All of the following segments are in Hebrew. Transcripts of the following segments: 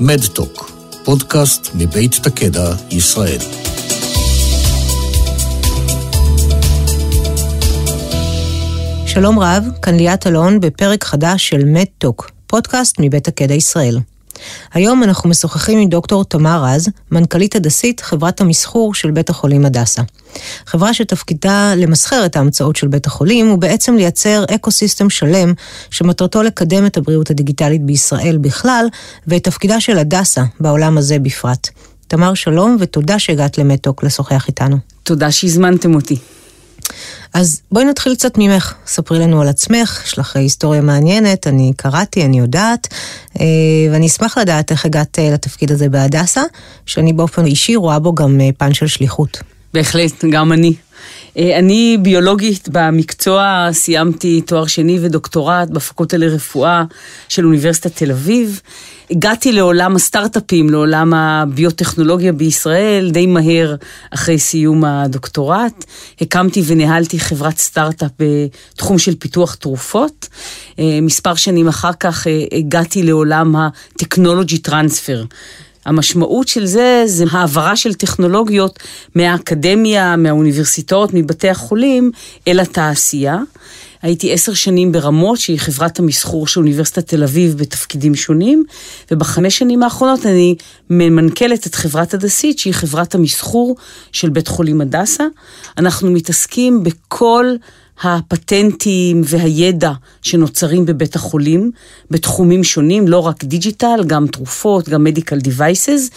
מדטוק, פודקאסט מבית טאקדה, ישראל. שלום רב, כאן ליאת אלון בפרק חדש של מדטוק, פודקאסט מבית טאקדה ישראל. היום אנחנו משוחחים עם דוקטור תמר רז, מנכ"לית הדסית, חברת המסחור של בית החולים הדסה. חברה שתפקידה למסחר את ההמצאות של בית החולים, ובעצם לייצר ecosystem שלם, שמטרתו לקדם את הבריאות הדיגיטלית בישראל בכלל, ואת תפקידה של הדסה בעולם הזה בפרט. תמר, שלום, ותודה שהגעת למטוק לשוחח איתנו. תודה שהזמנתם אותי. אז בואי נתחיל קצת ממך, ספרי לנו על עצמך, יש לך היסטוריה מעניינת, אני קראתי, אני יודעת, אה, ואני אשמח לדעת איך הגעת אה, לתפקיד הזה בהדסה, שאני באופן אישי רואה בו גם אה, פן של שליחות. בהחלט, גם אני. אני ביולוגית במקצוע, סיימתי תואר שני ודוקטורט בפקולטה לרפואה של אוניברסיטת תל אביב. הגעתי לעולם הסטארט-אפים, לעולם הביוטכנולוגיה בישראל, די מהר אחרי סיום הדוקטורט. הקמתי וניהלתי חברת סטארט-אפ בתחום של פיתוח תרופות. אה, מספר שנים אחר כך אה, הגעתי לעולם הטכנולוגי טרנספר. המשמעות של זה, זה העברה של טכנולוגיות מהאקדמיה, מהאוניברסיטאות, מבתי החולים, אל התעשייה. הייתי עשר שנים ברמות, שהיא חברת המסחור של אוניברסיטת תל אביב בתפקידים שונים, ובחמש שנים האחרונות אני ממנכ"לת את חברת הדסית, שהיא חברת המסחור של בית חולים הדסה. אנחנו מתעסקים בכל... הפטנטים והידע שנוצרים בבית החולים בתחומים שונים, לא רק דיג'יטל, גם תרופות, גם מדיקל דיווייסס,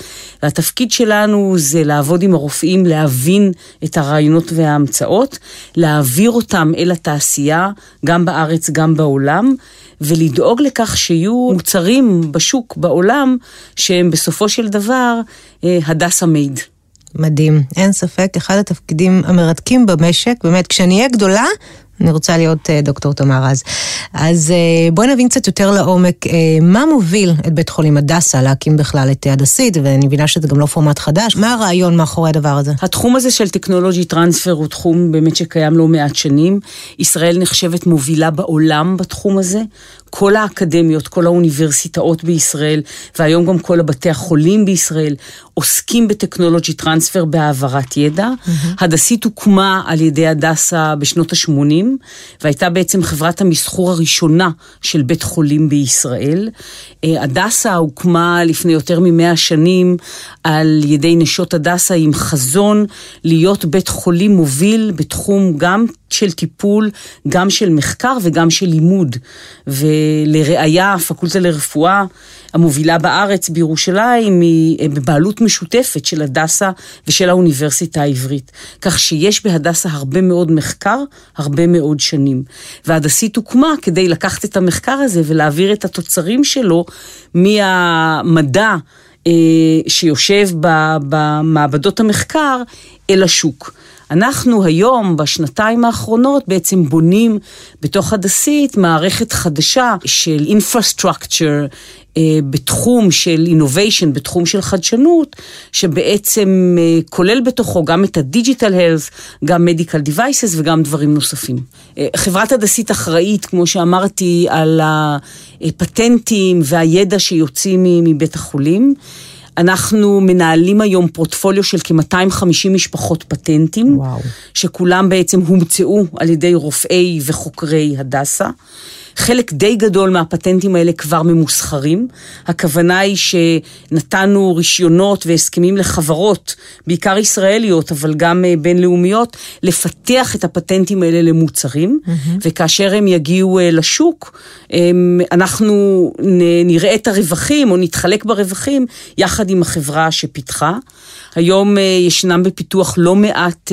והתפקיד שלנו זה לעבוד עם הרופאים, להבין את הרעיונות וההמצאות, להעביר אותם אל התעשייה, גם בארץ, גם בעולם, ולדאוג לכך שיהיו מוצרים בשוק, בעולם, שהם בסופו של דבר אה, הדסה מייד. מדהים, אין ספק, אחד התפקידים המרתקים במשק, באמת, כשאני אהיה גדולה, אני רוצה להיות uh, דוקטור תמר רז. אז uh, בואי נבין קצת יותר לעומק, uh, מה מוביל את בית חולים הדסה להקים בכלל את הדסית, ואני מבינה שזה גם לא פורמט חדש, מה הרעיון מאחורי הדבר הזה? התחום הזה של טכנולוגי טרנספר הוא תחום באמת שקיים לא מעט שנים. ישראל נחשבת מובילה בעולם בתחום הזה. כל האקדמיות, כל האוניברסיטאות בישראל, והיום גם כל הבתי החולים בישראל, עוסקים בטכנולוגי טרנספר בהעברת ידע. Mm-hmm. הדסית הוקמה על ידי הדסה בשנות ה-80, והייתה בעצם חברת המסחור הראשונה של בית חולים בישראל. אה, הדסה הוקמה לפני יותר ממאה שנים על ידי נשות הדסה עם חזון להיות בית חולים מוביל בתחום גם של טיפול, גם של מחקר וגם של לימוד. ולראיה, הפקולטה לרפואה המובילה בארץ, בירושלים, היא אה, בבעלות משותפת של הדסה ושל האוניברסיטה העברית. כך שיש בהדסה הרבה מאוד מחקר, הרבה מאוד שנים. והדסית הוקמה כדי לקחת את המחקר הזה ולהעביר את התוצרים שלו מהמדע אה, שיושב במעבדות המחקר אל השוק. אנחנו היום, בשנתיים האחרונות, בעצם בונים בתוך הדסית מערכת חדשה של infrastructure אה, בתחום של innovation, בתחום של חדשנות, שבעצם אה, כולל בתוכו גם את ה-digital health, גם medical devices וגם דברים נוספים. אה, חברת הדסית אחראית, כמו שאמרתי, על הפטנטים והידע שיוצאים מבית החולים. אנחנו מנהלים היום פורטפוליו של כ-250 משפחות פטנטים, וואו. שכולם בעצם הומצאו על ידי רופאי וחוקרי הדסה. חלק די גדול מהפטנטים האלה כבר ממוסחרים. הכוונה היא שנתנו רישיונות והסכמים לחברות, בעיקר ישראליות, אבל גם אה, בינלאומיות, לפתח את הפטנטים האלה למוצרים, mm-hmm. וכאשר הם יגיעו אה, לשוק, אנחנו נראה את הרווחים או נתחלק ברווחים יחד עם החברה שפיתחה. היום אה, ישנם בפיתוח לא מעט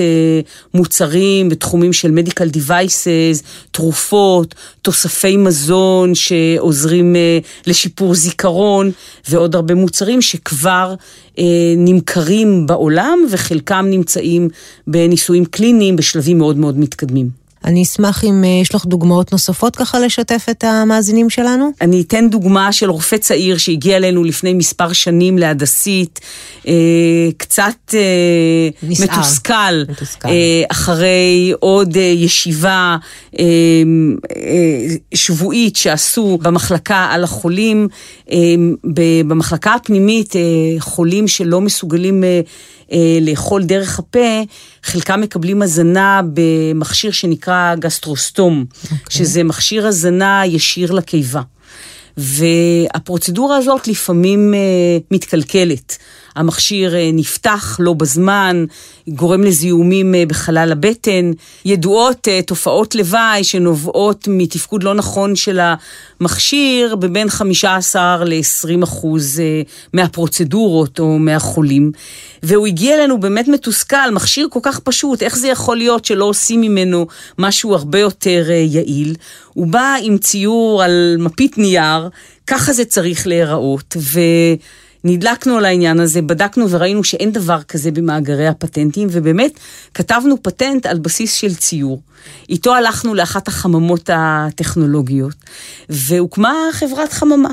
מוצרים בתחומים של מדיקל דיווייסס, תרופות, תוספי מזון שעוזרים אה, לשיפור זיכרון ועוד הרבה מוצרים שכבר אה, נמכרים בעולם וחלקם נמצאים בניסויים קליניים בשלבים מאוד מאוד מתקדמים. אני אשמח אם אה, יש לך דוגמאות נוספות ככה לשתף את המאזינים שלנו. אני אתן דוגמה של רופא צעיר שהגיע אלינו לפני מספר שנים להדסית, אה, קצת אה, נסער. מתוסכל, מתוסכל. אה, אחרי עוד אה, ישיבה אה, אה, שבועית שעשו במחלקה על החולים. אה, במחלקה הפנימית, אה, חולים שלא מסוגלים אה, לאכול דרך הפה, חלקם מקבלים הזנה במכשיר שנקרא גסטרוסטום, okay. שזה מכשיר הזנה ישיר לקיבה. והפרוצדורה הזאת לפעמים אה, מתקלקלת. המכשיר אה, נפתח לא בזמן, גורם לזיהומים אה, בחלל הבטן. ידועות אה, תופעות לוואי שנובעות מתפקוד לא נכון של המכשיר בבין 15 ל-20 אחוז מהפרוצדורות או מהחולים. והוא הגיע אלינו באמת מתוסכל, מכשיר כל כך פשוט, איך זה יכול להיות שלא עושים ממנו משהו הרבה יותר יעיל? הוא בא עם ציור על מפית נייר, ככה זה צריך להיראות, ו... נדלקנו על העניין הזה, בדקנו וראינו שאין דבר כזה במאגרי הפטנטים, ובאמת כתבנו פטנט על בסיס של ציור. איתו הלכנו לאחת החממות הטכנולוגיות, והוקמה חברת חממה.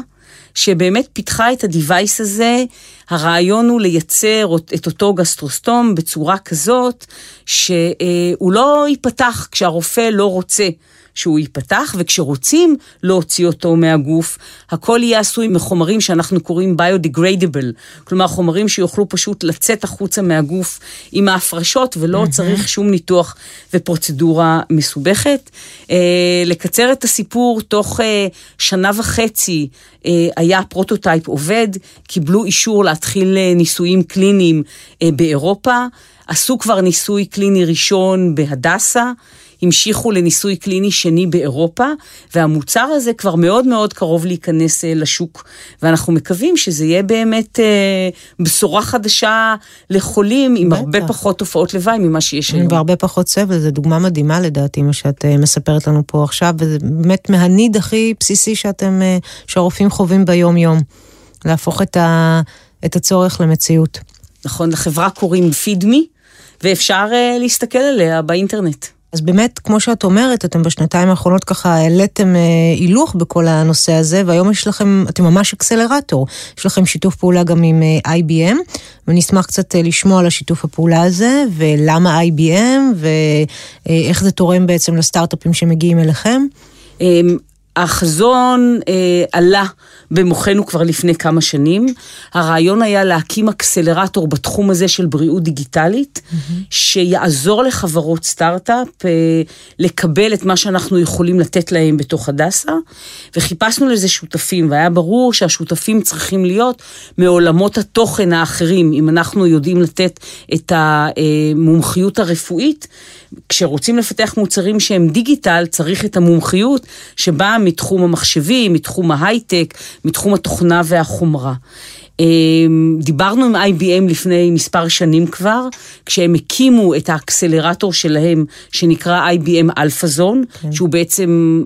שבאמת פיתחה את ה-device הזה, הרעיון הוא לייצר את אותו גסטרוסטום בצורה כזאת שהוא לא ייפתח כשהרופא לא רוצה. שהוא ייפתח, וכשרוצים להוציא אותו מהגוף, הכל יהיה עשוי מחומרים שאנחנו קוראים biodegradable, כלומר חומרים שיוכלו פשוט לצאת החוצה מהגוף עם ההפרשות, ולא mm-hmm. צריך שום ניתוח ופרוצדורה מסובכת. אה, לקצר את הסיפור, תוך אה, שנה וחצי אה, היה prototype עובד, קיבלו אישור להתחיל אה, ניסויים קליניים אה, באירופה, עשו כבר ניסוי קליני ראשון בהדסה. המשיכו לניסוי קליני שני באירופה, והמוצר הזה כבר מאוד מאוד קרוב להיכנס אה, לשוק, ואנחנו מקווים שזה יהיה באמת אה, בשורה חדשה לחולים עם בטח. הרבה פחות תופעות לוואי ממה שיש היום. והרבה פחות סבל, זו דוגמה מדהימה לדעתי, מה שאת אה, מספרת לנו פה עכשיו, וזה באמת מהניד הכי בסיסי שאתם, אה, שהרופאים חווים ביום-יום, להפוך את, ה, את הצורך למציאות. נכון, לחברה קוראים פידמי, ואפשר אה, להסתכל עליה באינטרנט. אז באמת, כמו שאת אומרת, אתם בשנתיים האחרונות ככה העליתם אה, הילוך בכל הנושא הזה, והיום יש לכם, אתם ממש אקסלרטור. יש לכם שיתוף פעולה גם עם אה, IBM, ואני אשמח קצת אה, לשמוע על השיתוף הפעולה הזה, ולמה IBM, ואיך זה תורם בעצם לסטארט-אפים שמגיעים אליכם. החזון אה, עלה במוחנו כבר לפני כמה שנים. הרעיון היה להקים אקסלרטור בתחום הזה של בריאות דיגיטלית, mm-hmm. שיעזור לחברות סטארט-אפ אה, לקבל את מה שאנחנו יכולים לתת להם בתוך הדסה, וחיפשנו לזה שותפים, והיה ברור שהשותפים צריכים להיות מעולמות התוכן האחרים, אם אנחנו יודעים לתת את המומחיות הרפואית. כשרוצים לפתח מוצרים שהם דיגיטל, צריך את המומחיות שבאה מתחום המחשבים, מתחום ההייטק, מתחום התוכנה והחומרה. דיברנו עם IBM לפני מספר שנים כבר, כשהם הקימו את האקסלרטור שלהם, שנקרא IBM אלפאזון, כן. שהוא בעצם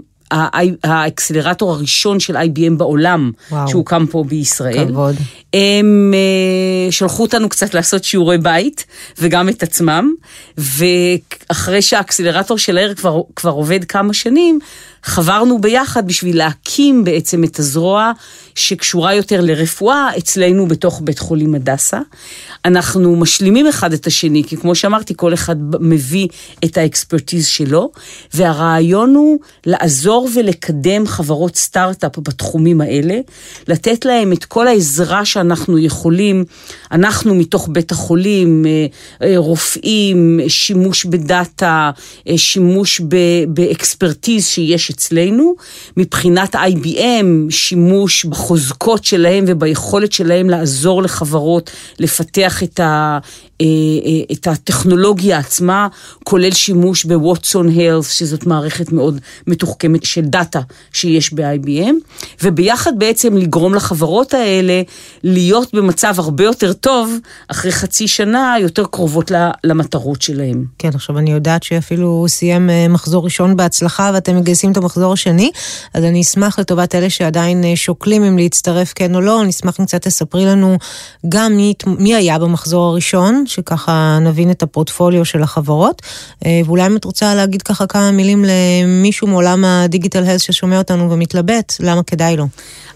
האקסלרטור הראשון של IBM בעולם, וואו. שהוקם פה בישראל. כבוד. הם uh, שלחו אותנו קצת לעשות שיעורי בית, וגם את עצמם, ואחרי שהאקסלרטור של העיר כבר, כבר עובד כמה שנים, חברנו ביחד בשביל להקים בעצם את הזרוע שקשורה יותר לרפואה אצלנו בתוך בית חולים הדסה. אנחנו משלימים אחד את השני, כי כמו שאמרתי, כל אחד מביא את האקספרטיז שלו, והרעיון הוא לעזור ולקדם חברות סטארט-אפ בתחומים האלה, לתת להם את כל העזרה שאנחנו יכולים, אנחנו מתוך בית החולים, רופאים, שימוש בדאטה, שימוש ב-expertise שיש אצלנו, מבחינת IBM, שימוש בחוזקות שלהם וביכולת שלהם לעזור לחברות לפתח את, ה, את הטכנולוגיה עצמה, כולל שימוש ב-Watson Health, שזאת מערכת מאוד מתוחכמת של דאטה שיש ב-IBM, וביחד בעצם לגרום לחברות האלה להיות במצב הרבה יותר טוב, אחרי חצי שנה, יותר קרובות למטרות שלהם. כן, עכשיו אני יודעת שאפילו סיים מחזור ראשון בהצלחה, ואתם מגייסים את המחזור השני, אז אני אשמח לטובת אלה שעדיין אה, שוקלים אם להצטרף כן או לא, אני אשמח אם קצת תספרי לנו גם מי, מי היה במחזור הראשון, שככה נבין את הפורטפוליו של החברות, אה, ואולי אם את רוצה להגיד ככה כמה מילים למישהו מעולם הדיגיטל health ששומע אותנו ומתלבט, למה כדאי לו.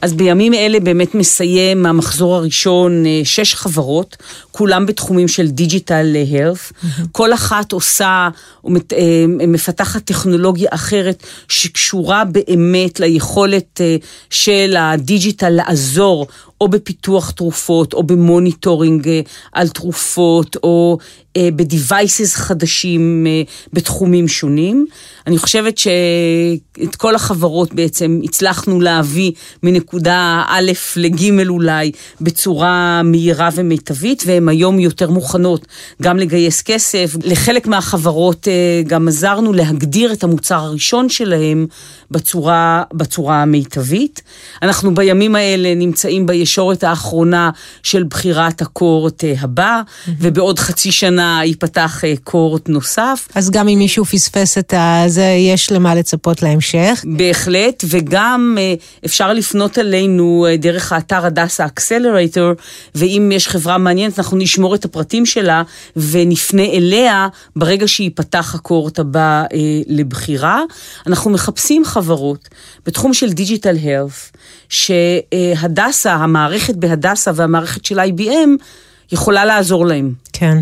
אז בימים אלה באמת מסיים המחזור הראשון אה, שש חברות, כולם בתחומים של digital health. Mm-hmm. כל אחת עושה, אה, מפתחת טכנולוגיה אחרת שקשורה באמת ליכולת אה, של הדיג'יטל לעזור או בפיתוח תרופות, או ב-monitoring על תרופות, או ב-devices חדשים בתחומים שונים. אני חושבת שאת כל החברות בעצם הצלחנו להביא מנקודה א' לג' אולי בצורה מהירה ומיטבית, והן היום יותר מוכנות גם לגייס כסף. לחלק מהחברות אה, גם עזרנו להגדיר את המוצר הראשון שלהם בצורה, בצורה המיטבית. אנחנו בימים האלה נמצאים בישורת האחרונה של בחירת הקורט אה, הבא, mm-hmm. ובעוד חצי שנה ייפתח אה, קורט נוסף. אז גם אם מישהו פספס את זה, יש למה לצפות להמשך. בהחלט, וגם אפשר לפנות אלינו דרך האתר Hadassah Accelerator, ואם יש חברה מעניינת, אנחנו נשמור את הפרטים שלה ונפנה אליה ברגע שייפתח ה-cohort הבא לבחירה. אנחנו מחפשים חברות. חברות בתחום של digital health, שהדסה, המערכת בהדסה והמערכת של IBM, יכולה לעזור להם. כן.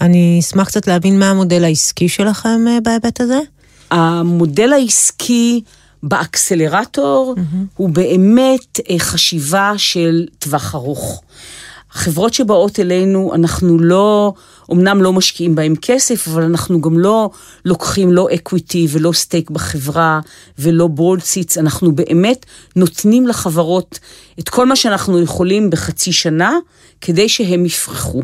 אני אשמח קצת להבין מה המודל העסקי שלכם אה, בהיבט הזה. המודל העסקי באקסלרטור mm-hmm. הוא באמת אה, חשיבה של טווח ארוך. חברות שבאות אלינו, אנחנו לא, אמנם לא משקיעים בהן כסף, אבל אנחנו גם לא לוקחים לא equity ולא stake בחברה ולא board seats, אנחנו באמת נותנים לחברות את כל מה שאנחנו יכולים בחצי שנה, כדי שהם יפרחו.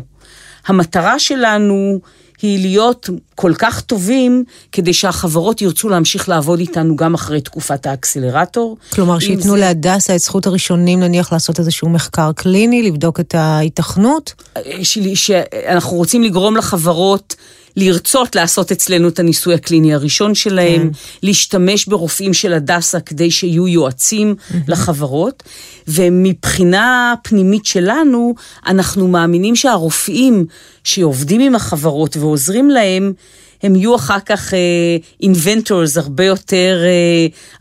המטרה שלנו היא להיות כל כך טובים, כדי שהחברות ירצו להמשיך לעבוד איתנו גם אחרי תקופת האקסלרטור. כלומר, שייתנו זה... להדסה את זכות הראשונים, נניח, לעשות איזשהו מחקר קליני, לבדוק את ההיתכנות? שאנחנו רוצים לגרום לחברות... לרצות לעשות אצלנו את הניסוי הקליני הראשון שלהם, כן. להשתמש ברופאים של הדסה כדי שיהיו יועצים mm-hmm. לחברות, ומבחינה פנימית שלנו, אנחנו מאמינים שהרופאים שעובדים עם החברות ועוזרים להם, הם יהיו אחר כך אינבנטורס uh, הרבה uh,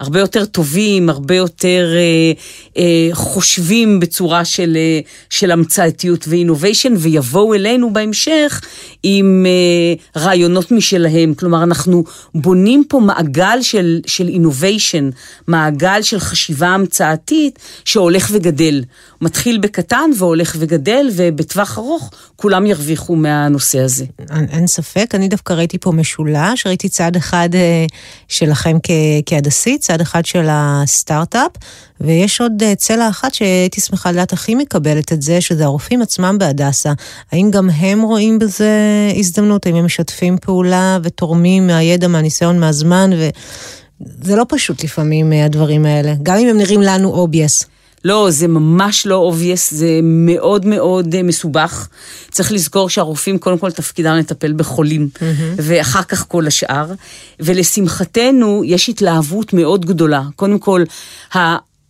הרבה יותר טובים, הרבה יותר uh, uh, חושבים בצורה של, uh, של המצאתיות ואינוביישן, ויבואו אלינו בהמשך עם uh, רעיונות משלהם. כלומר, אנחנו בונים פה מעגל של אינוביישן, מעגל של חשיבה המצאתית שהולך וגדל. מתחיל בקטן והולך וגדל, ובטווח ארוך כולם ירוויחו מהנושא הזה. אין, אין ספק, אני דווקא ראיתי פה משולש, ראיתי צד אחד אה, שלכם כהדסית, צד אחד של הסטארט-אפ, ויש עוד אה, צלע אחת שהייתי שמחה לדעת הכי מקבלת את זה, שזה הרופאים עצמם בהדסה. האם גם הם רואים בזה הזדמנות? האם הם משתפים פעולה ותורמים מהידע, מהניסיון, מהזמן? וזה לא פשוט לפעמים אה, הדברים האלה, גם אם הם נראים לנו obvious. לא, זה ממש לא obvious, זה מאוד מאוד אה, מסובך. צריך לזכור שהרופאים, קודם כל תפקידם לטפל בחולים, mm-hmm. ואחר כך כל השאר. ולשמחתנו, יש התלהבות מאוד גדולה. קודם כל,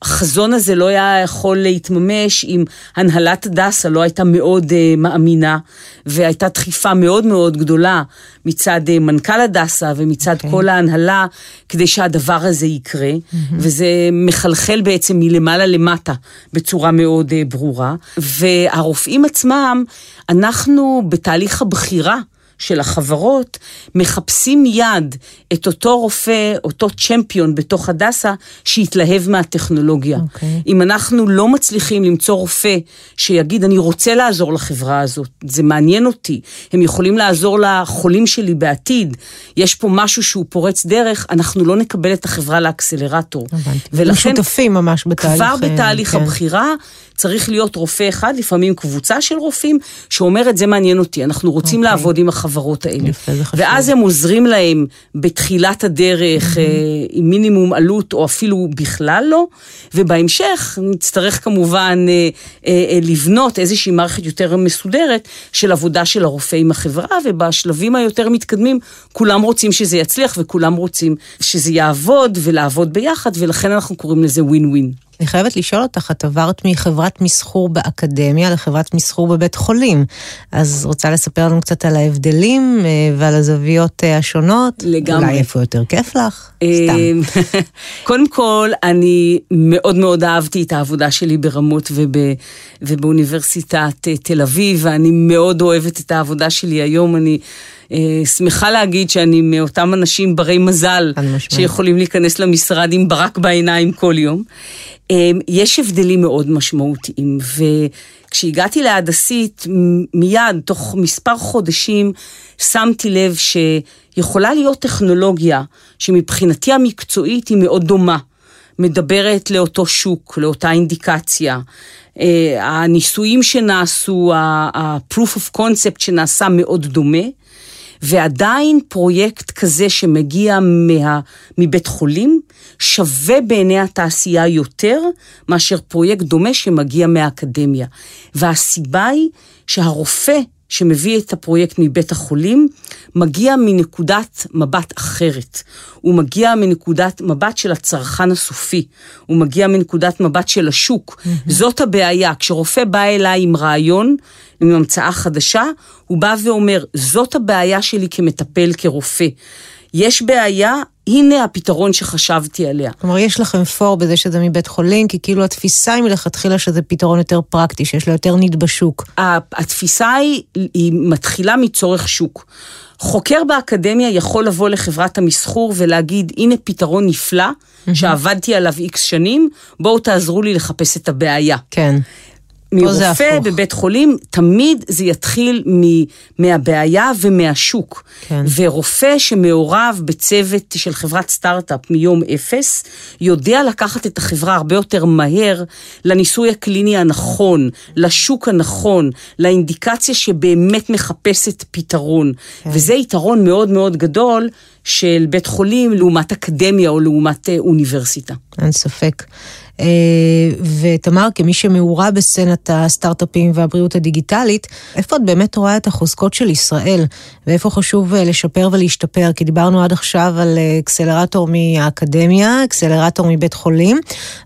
החזון הזה לא היה יכול להתממש אם הנהלת הדסה לא הייתה מאוד uh, מאמינה, והייתה דחיפה מאוד מאוד גדולה מצד uh, מנכ"ל הדסה ומצד okay. אוקיי. כל ההנהלה, כדי שהדבר הזה יקרה, mm-hmm. וזה מחלחל בעצם מלמעלה למטה בצורה מאוד uh, ברורה. והרופאים עצמם, אנחנו בתהליך הבחירה, של החברות, מחפשים יד את אותו רופא, אותו צ'מפיון בתוך הדסה, שיתלהב מהטכנולוגיה. Okay. אוקיי. אם אנחנו לא מצליחים למצוא רופא שיגיד, אני רוצה לעזור לחברה הזאת, זה מעניין אותי, הם יכולים לעזור לחולים שלי בעתיד, יש פה משהו שהוא פורץ דרך, אנחנו לא נקבל את החברה לאקסלרטור. הבנתי. ולכן, שותפים ממש בתהליך. כבר בתהליך כן. הבחירה, צריך להיות רופא אחד, לפעמים קבוצה של רופאים, שאומרת, זה מעניין אותי, אנחנו רוצים okay. אוקיי. לעבוד עם החברות האלה. יפה, זה חשוב. ואז הם עוזרים להם בתחילת הדרך, mm-hmm. עם מינימום עלות, או אפילו בכלל לא, ובהמשך נצטרך כמובן אה, אה, לבנות איזושהי מערכת יותר מסודרת של עבודה של הרופא עם החברה, ובשלבים היותר מתקדמים, כולם רוצים שזה יצליח וכולם רוצים שזה יעבוד ולעבוד ביחד, ולכן אנחנו קוראים לזה ווין ווין. אני חייבת לשאול אותך, את עברת מחברת מסחור באקדמיה לחברת מסחור בבית חולים. אז רוצה לספר לנו קצת על ההבדלים אה, ועל הזוויות אה, השונות? לגמרי. אולי איפה יותר כיף לך? אה, סתם. קודם כל, אני מאוד מאוד אהבתי את העבודה שלי ברמות וב, ובאוניברסיטת תל אביב, ואני מאוד אוהבת את העבודה שלי היום. אני שמחה להגיד שאני מאותם אנשים ברי מזל, שיכולים להיכנס למשרד עם ברק בעיניים כל יום. אה, יש הבדלים מאוד משמעותיים, וכשהגעתי להדסית, מיד, תוך מספר חודשים, שמתי לב שיכולה להיות טכנולוגיה שמבחינתי המקצועית היא מאוד דומה. מדברת לאותו שוק, לאותה אינדיקציה. אה, הניסויים שנעשו, ה-proof of concept שנעשה מאוד דומה. ועדיין פרויקט כזה שמגיע מה, מבית חולים, שווה בעיני התעשייה יותר מאשר פרויקט דומה שמגיע מהאקדמיה. והסיבה היא שהרופא שמביא את הפרויקט מבית החולים, מגיע מנקודת מבט אחרת. הוא מגיע מנקודת מבט של הצרכן הסופי. הוא מגיע מנקודת מבט של השוק. Mm-hmm. זאת הבעיה. כשרופא בא אליי עם רעיון, עם המצאה חדשה, הוא בא ואומר, זאת הבעיה שלי כמטפל, כרופא. יש בעיה, הנה הפתרון שחשבתי עליה. כלומר, יש לכם פור בזה שזה מבית חולים, כי כאילו התפיסה היא מלכתחילה שזה פתרון יותר פרקטי, שיש לו יותר ניד בשוק. התפיסה היא, היא מתחילה מצורך שוק. חוקר באקדמיה יכול לבוא לחברת המסחור ולהגיד, הנה פתרון נפלא, שעבדתי עליו איקס שנים, בואו תעזרו לי לחפש את הבעיה. כן. מרופא בבית חולים, תמיד זה יתחיל מ, מהבעיה ומהשוק. כן. ורופא שמעורב בצוות של חברת סטארט-אפ מיום אפס, יודע לקחת את החברה הרבה יותר מהר לניסוי הקליני הנכון, לשוק הנכון, לאינדיקציה שבאמת מחפשת פתרון. כן. וזה יתרון מאוד מאוד גדול של בית חולים לעומת אקדמיה או לעומת אה, אוניברסיטה. אין ספק. אה, ותמר, כמי שמעורה בסצנת הסטארט-אפים והבריאות הדיגיטלית, איפה את באמת רואה את החוזקות של ישראל, ואיפה חשוב אה, לשפר ולהשתפר? כי דיברנו עד עכשיו על אה, אקסלרטור מהאקדמיה, אקסלרטור מבית חולים,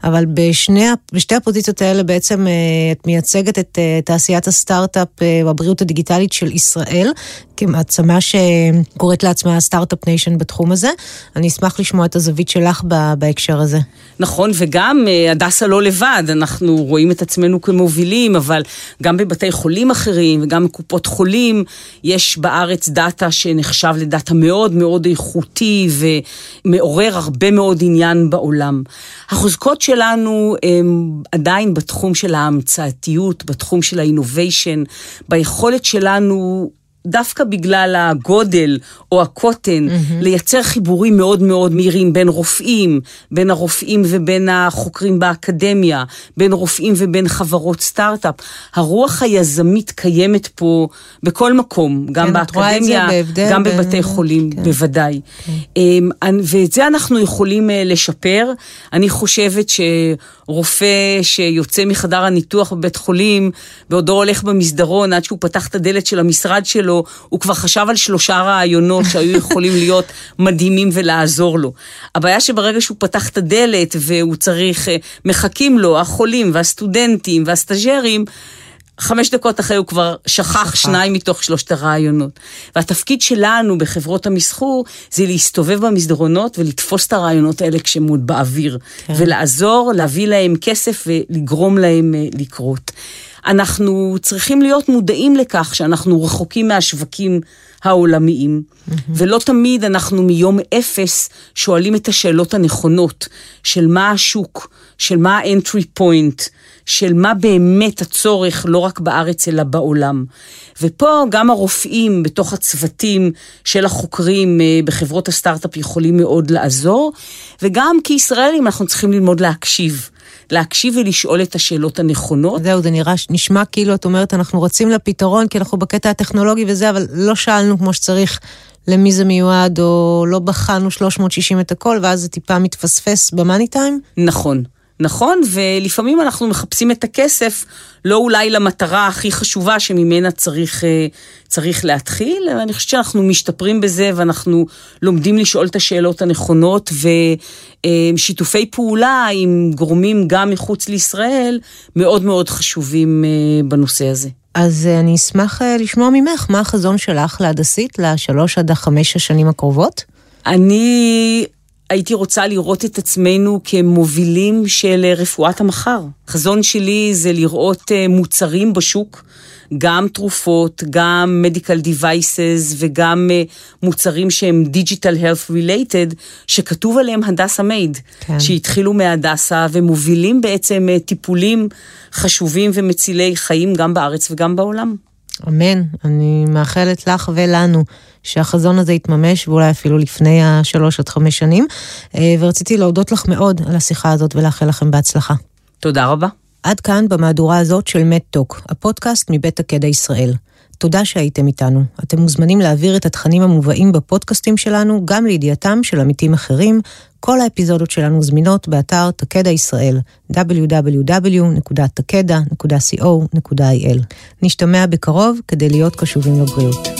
אבל בשני, בשתי הפוזיציות האלה בעצם את מייצגת את תעשיית הסטארט-אפ והבריאות הדיגיטלית של ישראל, כמעצמה שקוראת לעצמה startup nation בתחום הזה. אני אשמח לשמוע את הזווית שלך בהקשר הזה. נכון, וגם הדסה לא לבד, אנחנו רואים את עצמנו כמובילים, אבל גם בבתי חולים אחרים וגם בקופות חולים, יש בארץ דאטה שנחשב לדאטה מאוד מאוד איכותי ומעורר הרבה מאוד עניין בעולם. החוזקות שלנו הם עדיין בתחום של ההמצאתיות, בתחום של ה-innovation, ביכולת שלנו דווקא בגלל הגודל או הקוטן, mm-hmm. לייצר חיבורים מאוד מאוד מהירים בין רופאים, בין הרופאים ובין החוקרים באקדמיה, בין רופאים ובין חברות סטארט-אפ. הרוח היזמית קיימת פה בכל מקום, גם כן, באקדמיה, גם בין... בבתי חולים, כן. בוודאי. כן. אמ, ואת זה אנחנו יכולים אה, לשפר. אני חושבת שרופא שיוצא מחדר הניתוח בבית חולים, בעודו הולך במסדרון עד שהוא פתח את הדלת של המשרד שלו, שלו, הוא כבר חשב על שלושה רעיונות שהיו יכולים להיות מדהימים ולעזור לו. הבעיה שברגע שהוא פתח את הדלת והוא צריך, אה, מחכים לו החולים והסטודנטים והסטאג'רים, חמש דקות אחרי הוא כבר שכח שניים מתוך שלושת הרעיונות. והתפקיד שלנו בחברות המסחור זה להסתובב במסדרונות ולתפוס את הרעיונות האלה כשהם עוד באוויר, כן. ולעזור, להביא להם כסף ולגרום להם אה, לקרות. אנחנו צריכים להיות מודעים לכך שאנחנו רחוקים מהשווקים העולמיים, mm-hmm. ולא תמיד אנחנו מיום אפס שואלים את השאלות הנכונות של מה השוק, של מה ה-entry point, של מה באמת הצורך לא רק בארץ אלא בעולם. ופה גם הרופאים בתוך הצוותים של החוקרים אה, בחברות הסטארט-אפ יכולים מאוד לעזור, וגם כישראלים אנחנו צריכים ללמוד להקשיב. להקשיב ולשאול את השאלות הנכונות. זהו, זה נראה, נשמע כאילו את אומרת, אנחנו רצים לפתרון, כי אנחנו בקטע הטכנולוגי וזה, אבל לא שאלנו כמו שצריך למי זה מיועד, או לא בחנו 360 את הכל, ואז זה טיפה מתפספס במאני טיים? נכון. נכון, ולפעמים אנחנו מחפשים את הכסף לא אולי למטרה הכי חשובה שממנה צריך, אה, צריך להתחיל, אני חושבת שאנחנו משתפרים בזה ואנחנו לומדים לשאול את השאלות הנכונות ושיתופי פעולה עם גורמים גם מחוץ לישראל מאוד מאוד חשובים אה, בנושא הזה. אז אה, אני אשמח לשמוע ממך, מה החזון שלך להדסית לשלוש עד החמש השנים הקרובות? אני הייתי רוצה לראות את עצמנו כמובילים של אה, רפואת המחר. חזון שלי זה לראות אה, מוצרים בשוק, גם תרופות, גם medical devices וגם אה, מוצרים שהם digital health related, שכתוב עליהם הדסה מייד, כן. שהתחילו מהדסה ומובילים בעצם טיפולים חשובים ומצילי חיים גם בארץ וגם בעולם. אמן, אני מאחלת לך ולנו שהחזון הזה יתממש, ואולי אפילו לפני השלוש עד חמש שנים. אה, ורציתי להודות לך מאוד על השיחה הזאת ולאחל לכם בהצלחה. תודה רבה. עד כאן במהדורה הזאת של מדטוק, הפודקאסט מבית הקדע ישראל. תודה שהייתם איתנו. אתם מוזמנים להעביר את התכנים המובאים בפודקאסטים שלנו גם לידיעתם של עמיתים אחרים. כל האפיזודות שלנו זמינות באתר תקדע ישראל, www.takeda.co.il. נשתמע בקרוב כדי להיות קשובים לבריאות.